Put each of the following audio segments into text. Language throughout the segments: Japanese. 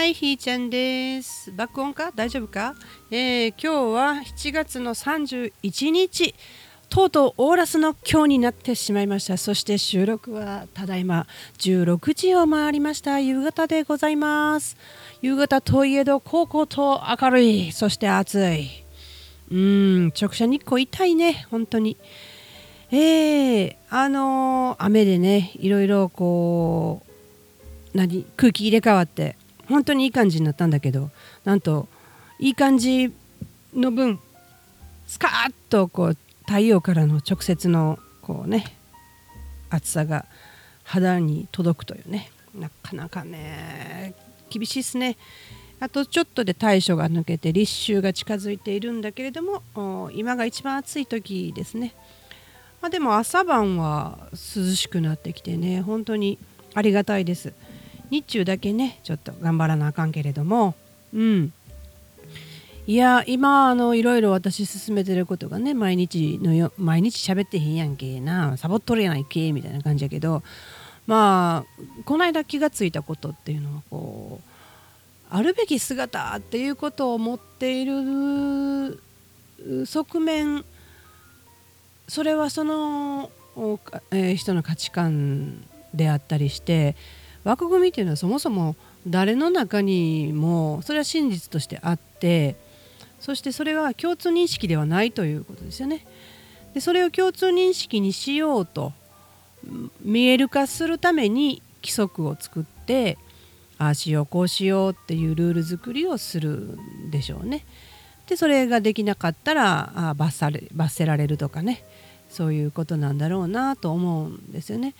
はい、ひーちゃんです。爆音か？大丈夫か、えー、今日は7月の31日、とうとうオーラスの今日になってしまいました。そして収録はただいま16時を回りました。夕方でございます。夕方といえど、高校と明るい、そして暑い。うん、直射日光痛いね、本当に。えー、あのー、雨でね、いろいろこう、何、空気入れ替わって、本当にいい感じになったんだけどなんといい感じの分スカーッとこう太陽からの直接のこうね暑さが肌に届くというね。なかなかね厳しいですね。あとちょっとで対処が抜けて立秋が近づいているんだけれども今が一番暑い時ですね、まあ、でも朝晩は涼しくなってきてね本当にありがたいです。日中だけねちょっと頑張らなあかんけれども。うん。いや今あのいろいろ私進めてることがね毎日のよ毎日喋ってへんやんけな。サボっとるやないけみたいな感じやけど。まあこの間気がついたことっていうのはこうあるべき姿っていうことを持っている側面それはその、えー、人の価値観であったりして枠組みっていうのはそもそも誰の中にもそれは真実としてあってそしてそれは共通認識ではないということですよね。でそれを共通認識にしようと見える化するために規則を作ってああしようこうしようっていうルール作りをするんでしょうね。でそれができなかったらあ罰され罰せられるとかねそういうことなんだろうなと思うんですよね。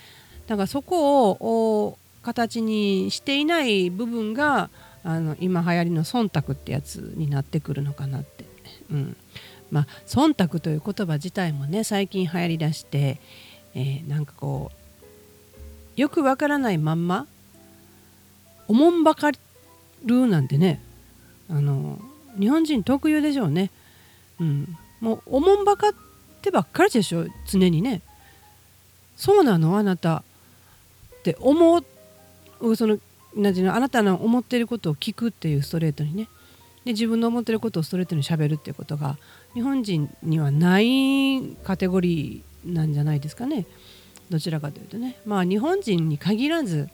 だからそこを形にしていない部分があの今流行りの忖度ってやつになってくるのかなって。うんまあ、忖度という言葉自体もね最近流行りだして、えー、なんかこうよくわからないまんまおもんばかるなんてねあの日本人特有でしょうね。うん、もうおもんばかってばっかりでしょ常にね。そうなのあなたって思っそのなのあなたの思ってることを聞くっていうストレートにねで自分の思ってることをストレートにしゃべるっていうことが日本人にはないカテゴリーなん。じゃないですかねどちらかというとねまあ日本人に限らず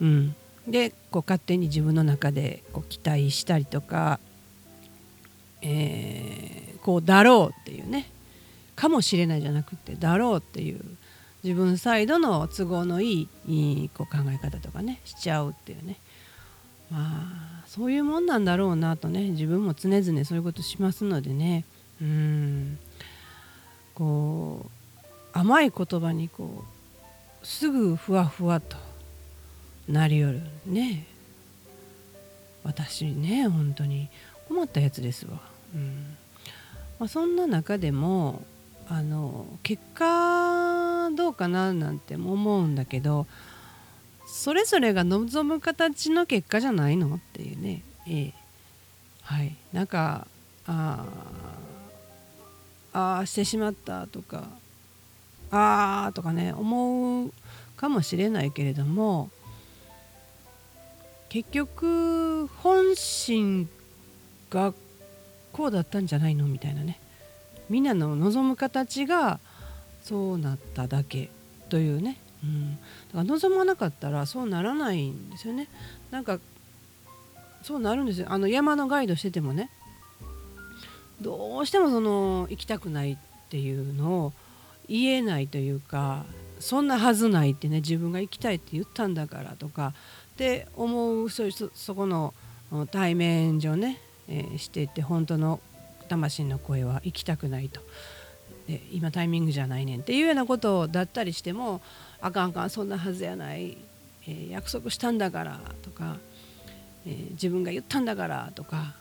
うん。でこう勝手に自分の中でこう期待したりとか、えー、こうだろうっていうねかもしれないじゃなくてだろうっていう自分サイドの都合のいいこう考え方とかねしちゃうっていうね。まあそういうもんなんだろうなとね自分も常々そういうことしますのでね。うん。こう甘い言葉にこうすぐふわふわとなりよるね。私ね本当に。困ったやつですわ。うん。まあ、そんな中でもあの結果どうかななんて思うんだけどそれぞれが望む形の結果じゃないのっていうね、ええ、はい。なんかああしてしまったとかああとかね思うかもしれないけれども結局本心がこうだったんじゃないのみたいなね。みんなの望む形がそうなっただけというね、うん、だから望まなかったらそうならないんですよね。なんかそうなるんですよ。あの山のガイドしててもね。どうしてもその行きたくないっていうのを言えないというかそんなはずないってね自分が行きたいって言ったんだからとかって思うそういうそこの対面上ね、えー、してて本当の魂の声は行きたくないと。で今タイミングじゃないねんっていうようなことだったりしてもあかんあかんそんなはずやない、えー、約束したんだからとか、えー、自分が言ったんだからとか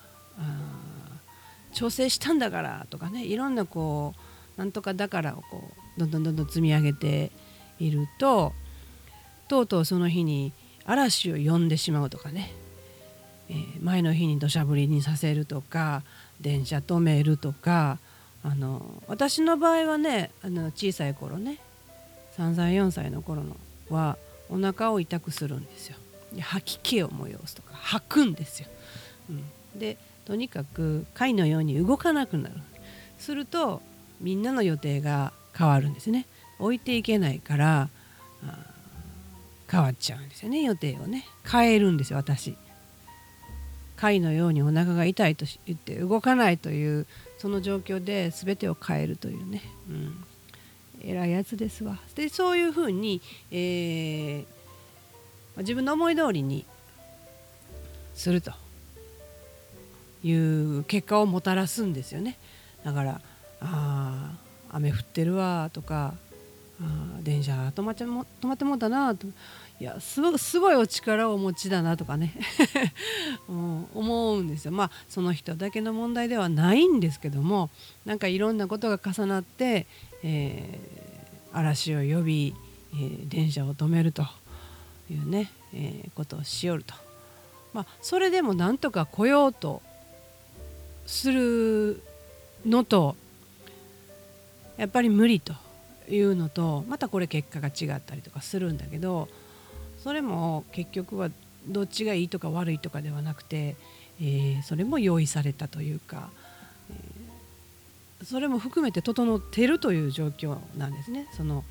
調整したんだからとかねいろんなこうなんとかだからをこうどんどんどんどん積み上げているととうとうその日に嵐を呼んでしまうとかね、えー、前の日に土砂降りにさせるとか電車止めるとかあの私の場合はねあの小さい頃ね3歳4歳の頃のはお腹を痛くするんですよ。吐き気を催すとか吐くんですよ。うん、でとにかく貝のように動かなくなる。するとみんなの予定が変わるんですね。置いていけないから変わっちゃうんですよね予定をね。変えるんですよ私。貝のようにお腹が痛いと言って動かないというその状況で全てを変えるというね、うん、偉いやつですわ。でそういうふうに、えー、自分の思い通りにするという結果をもたらすんですよね。だからあ雨降ってるわとかあ電車止まっちゃも止まってもうたなと。いやすごすごいお力をお持ちだなとかね、思うんですよ。まあその人だけの問題ではないんですけどもなんかいろんなことが重なって、えー、嵐を呼び、えー、電車を止めるというね、えー、ことをしよると、まあ、それでもなんとか来ようとするのとやっぱり無理というのとまたこれ結果が違ったりとかするんだけどそれも結局はどっちがいいとか悪いとかではなくて、えー、それも用意されたというか、えー、それも含めて整ってるという状況なんですね。その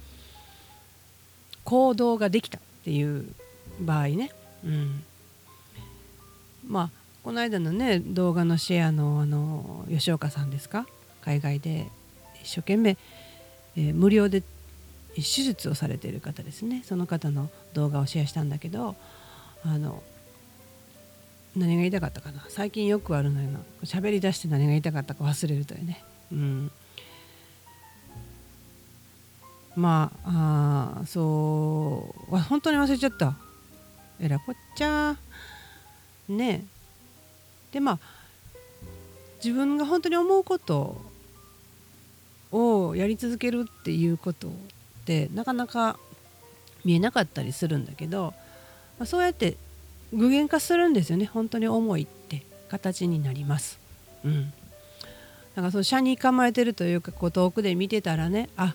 行動ができたっていう場合ね。うん、まあこの間のね動画のシェアのあの吉岡さんですか？海外で一生懸命、えー、無料で手術をされている方ですね。その方の動画をシェアしたんだけどあの何が言いたかったかな。最近よくあるのよ。な喋り出して何が言いたかったか忘れるというね、うん、まああそう。本当に忘れちゃった。えらこっちゃねでまあ自分が本当に思うことをやり続けるっていうことってなかなか見えなかったりするんだけど、まあ、そうやって具現化するんですよね。本当に思いって形になります。うん、なんかその車に構えてるというかこう遠くで見てたらねあ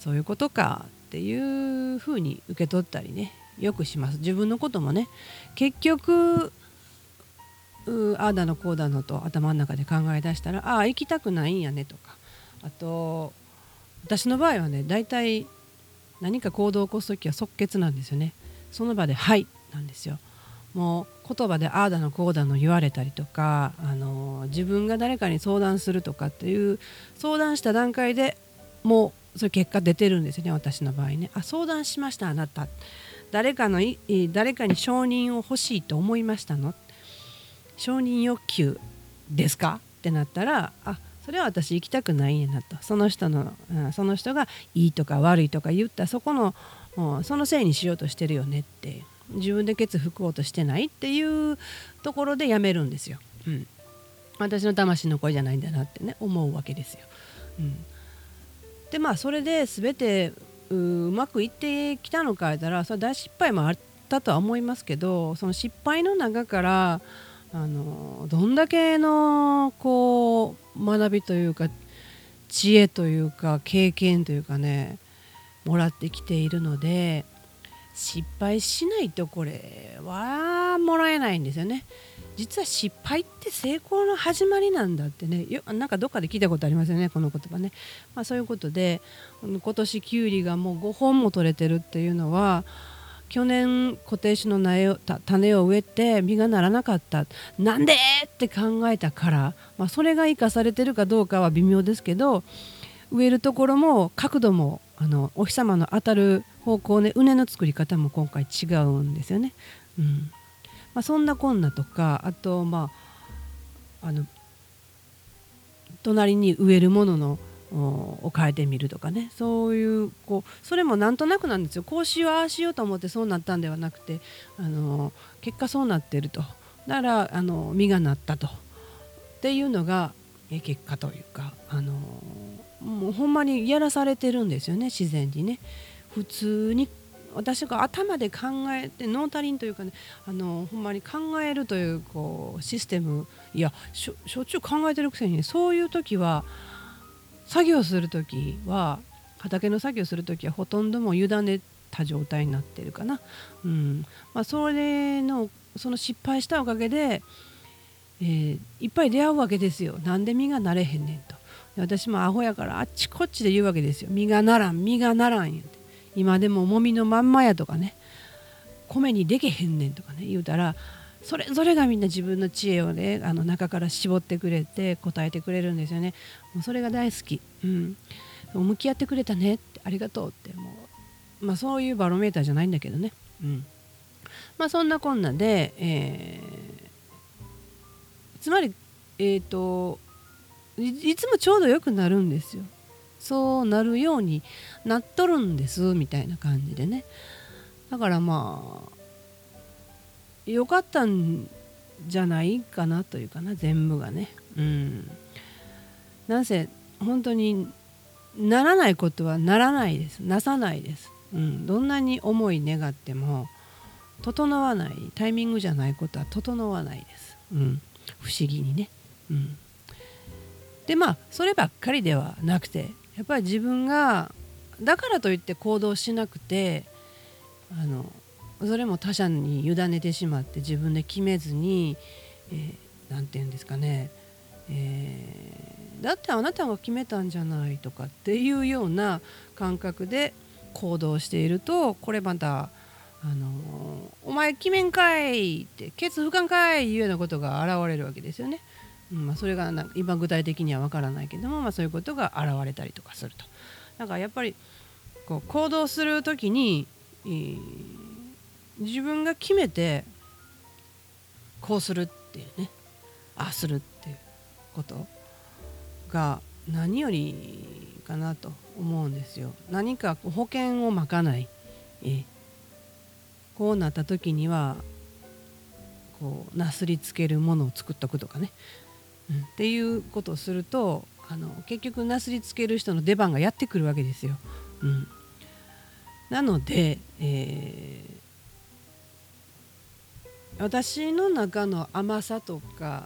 そういうことかっていうふうに受け取ったりねよくします。自分のこともね結局うああだのこうだのと頭の中で考え出したらああ行きたくないんやねとかあと私の場合はね大体何か行動を起こす時は即決なんですよね。その場で「はい」なんですよ。もう言葉でああだのこうだの言われたりとかあの自分が誰かに相談するとかっていう相談した段階でもうそういう結果出てるんですよね私の場合ね。あ相談しましたあなた。誰かのい誰かに承認を欲しいと思いましたの？承認欲求ですか？ってなったらあそれは私行きたくないんやなと。その人の、うん、その人がいいとか悪いとか言った。そこの、うん、そのせいにしようとしてるよねって。自分でケツ拭こうとしてないっていうところでやめるんですよ。うん、私の魂の声じゃないんだなってね思うわけですよ。うん、でまあそれで全てうまくいってきたのか言ったらそれ大失敗もあったとは思いますけどその失敗の中からあのどんだけのこう学びというか知恵というか経験というかねもらってきているので失敗しないとこれはもらえないんですよね。実は失敗って成功の始まりなんだってねよなんかどっかで聞いたことありますよねこの言葉ね、まあ、そういうことで今年きゅうりがもう5本も取れてるっていうのは去年固定種の苗を種を植えて実がならなかった。なんで？って考えたから、まあ、それが生かされてるかどうかは微妙ですけど植えるところも角度もあのお日様の当たる方向ね畝の作り方も今回違うんですよね。うん。まあ、そんなこんなとかあとまああの隣に植えるもののを変えてみるとかね。そういうこうそれもなんとなくなんですよ。こうしようああしようと思ってそうなったんではなくてあの結果そうなってると。だからあの実がなったと。っていうのが結果というかあのもうほんまにやらされてるんですよね。自然にね。普通に私が頭で考えてノータリンというかねあのほんまに考えるというこうシステム。いやしょっちゅう考えてるくせに、ね、そういう時は作業する時は畑の作業する時はほとんどもう委ねた状態になってるかな、うん。まあ、それのその失敗したおかげで、えー、いっぱい出会うわけですよ。なんで実がなれへんねんと。私もアホやからあっちこっちで言うわけですよ。実がならん実がならん言うて。今でも重みのまんまやとかね。米にでけへんねんとかね言うたらそれぞれがみんな自分の知恵をねあの中から絞ってくれて答えてくれるんですよね。もうそれが大好き、うん、向き合ってくれたね。ってありがとうってもう、まあ、そういうバロメーターじゃないんだけどね、うん。まあ、そんなこんなで、えー、つまりえっ、ー、といつもちょうどよくなるんですよ。そうなるようになっとるんですみたいな感じでね。だからまあよかったんじゃないかなというかな全部がね。うん。なんせ本当にならないことはならないです。なさないです、うん、どんなに思い願っても整わない。タイミングじゃないことは整わないです、うん、不思議にね、うん、でまあそればっかりではなくてやっぱり自分がだからといって行動しなくてあのそれも他者に委ねてしまって自分で決めずに何、えー、て言うんですかね、えー、だってあなたが決めたんじゃないとかっていうような感覚で行動しているとこれまたあのお前決めんかいってケツ不可かいいうようなことが現れるわけですよね。うんまあ、それがな今具体的には分からないけども、まあ、そういうことが現れたりとかすると。だかやっぱりこう行動する時に、えー、自分が決めてこうするっていうね。ああするっていうことが何よりかなと思うんですよ。何か保険をまかない、えこうなった時にはこうなすりつけるものを作っとくとかね、うん、っていうことをするとあの結局なすりつける人の出番がやってくるわけですよ。うん、なので、えー、私の中の甘さとか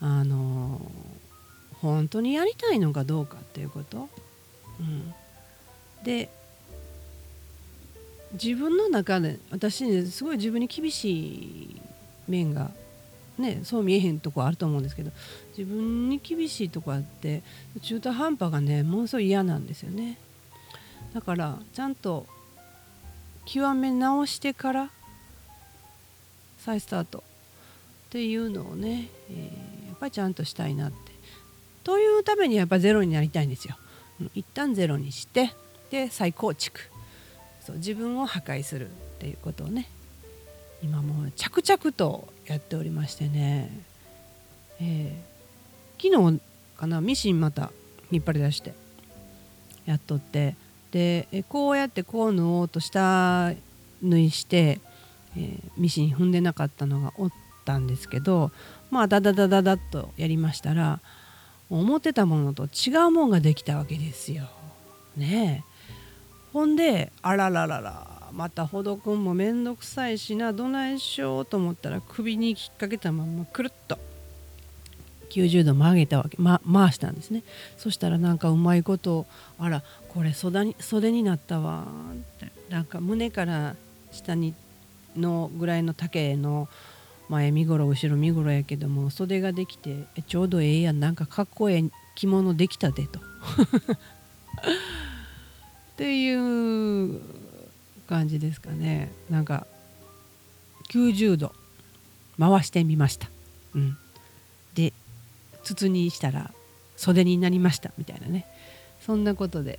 あの本当にやりたいのかどうかっていうこと、うん、で自分の中で私ねすごい自分に厳しい面がねそう見えへんとこあると思うんですけど自分に厳しいとこあって中途半端がねものすごい嫌なんですよね。だからちゃんと極め直してから再スタートっていうのをね、えー、やっぱりちゃんとしたいなって。というためにやっぱゼロになりたいんですよ。一旦ゼロにしてで再構築。そう自分を破壊するっていうことをね今もう着々とやっておりましてね、えー、昨日かなミシンまた引っ張り出してやっとって。でこうやってこう縫おうと下縫いして、えー、ミシン踏んでなかったのがおったんですけどまあダダダダダッとやりましたら思ってたものと違うもんができたわけですよ。ねほんであららららまたほどくんもめんどくさいしなどないしようと思ったら首に引っ掛けたままくるっと90度曲げたわけ、ま、回したんですねそしたらなんかうまいことあらこれ袖に袖になったわってなんか胸から下にのぐらいの丈の前身頃後ろ身頃やけども袖ができてちょうどええやんなんかかっこええ着物できたでと。っていう感じですかね。なんか90度回してみました、うん、で筒にしたら袖になりましたみたいなね。そんなことで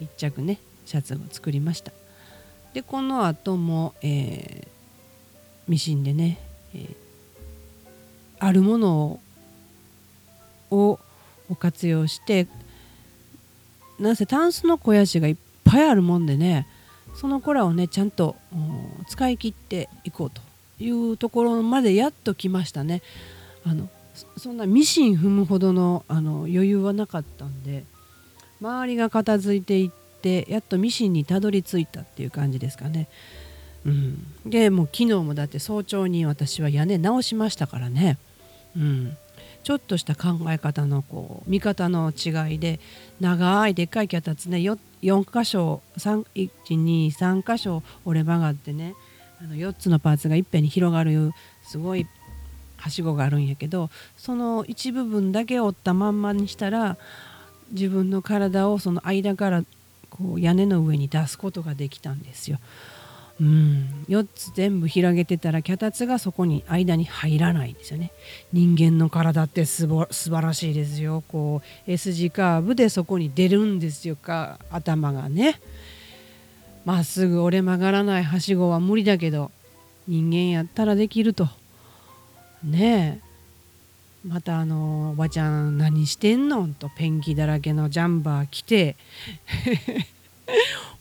1着ねシャツを作りました。でこの後も、えー、ミシンでね、えー、あるものを活用してなんせタンスの肥やしがいっぱいあるもんでねその子らをねちゃんと使い切っていこうというところまでやっと来ましたね。あのそんなミシン踏むほどのあの余裕はなかったんで周りが片付いていってやっとミシンにたどり着いたっていう感じですかね。うん、でもう昨日もだって早朝に私は屋根直しましたからね。うん、ちょっとした考え方のこう見方の違いで長いでっかい脚立ね 4, 4箇所123箇所折れ曲がってねあの4つのパーツがいっぺんに広がるすごいはしごがあるんやけどその一部分だけ折ったまんまにしたら自分の体をその間からこう屋根の上に出すことができたんですよ。うん、4つ全部広げてたら脚立がそこに間に入らないんですよね。人間の体ってすば素晴らしいですよ。こう S 字カーブでそこに出るんですよ。か頭がね。まっすぐ折れ曲がらないはしごは無理だけど人間やったらできると。ねえ。またあの「おばちゃん何してんの?」とペンキだらけのジャンバー着て。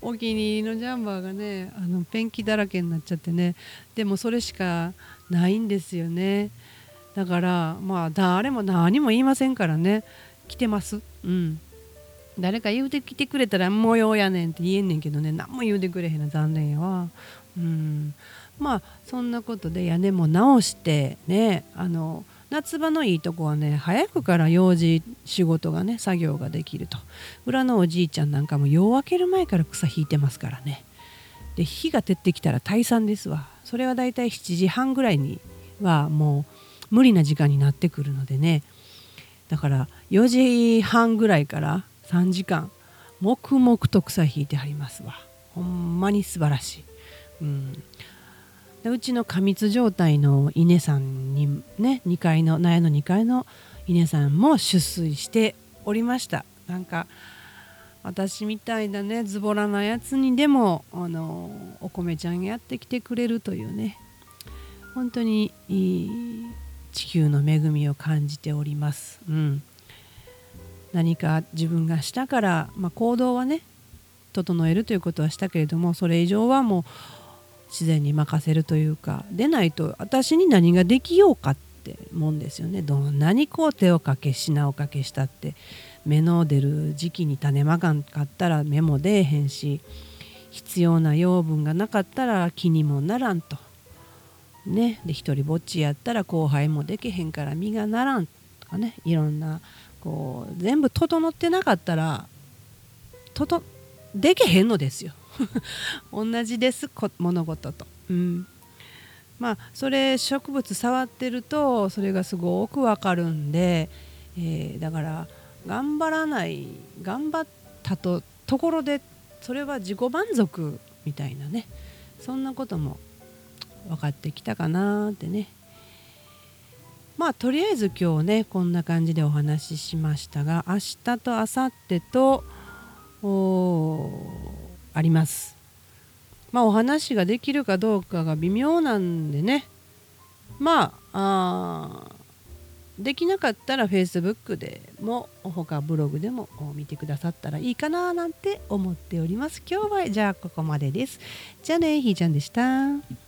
お気に入りのジャンバーがねあのペンキだらけになっちゃってね。でもそれしかないんですよね。だからまあ誰も何も言いませんからね。来てます。うん。誰か言うてきてくれたら模様やねんって言えんねんけどね。何も言うてくれへんの残念やわ。うん。まあそんなことで屋根も直してねあの夏場のいいとこはね早くから用事仕事がね作業ができると。裏のおじいちゃんなんかも夜明ける前から草引いてますからね。で火が照ってきたら退散ですわ。それはだいたい7時半ぐらいにはもう無理な時間になってくるのでね。だから4時半ぐらいから3時間黙々と草引いてはりますわ。ほんまに素晴らしい、うん、でうちの過密状態の稲さんにね2階の苗の2階の稲さんも出水しておりましたなんか私みたいなねズボラなやつにでもあのお米ちゃんやってきてくれるというね本当に地球の恵みを感じております。うん、何か自分がしたから、まあ、行動はね整えるということはしたけれどもそれ以上はもう自然に任せるというかでないと私に何ができようかってもんですよね。どんなにこう手をかけ品をかけしたって芽の出る時期に種まかんかったら芽も出えへんし必要な養分がなかったら気にもならんと。ね、で一人ぼっちやったら後輩もできへんから実がならんとかね。いろんなこう全部整ってなかったらととできへんのですよ。同じです物事と。うん。まあそれ植物触ってるとそれがすごくわかるんで、えー、だから頑張らない頑張ったとところでそれは自己満足みたいなね。そんなことも分かってきたかなってね。まあとりあえず今日ねこんな感じでお話ししましたが明日と明後日とおあります。まあお話ができるかどうかが微妙なんでねまあできなかったら Facebook でも他ブログでも見てくださったらいいかななんて思っております。今日はじゃあここまでです。じゃあねひーちゃんでした。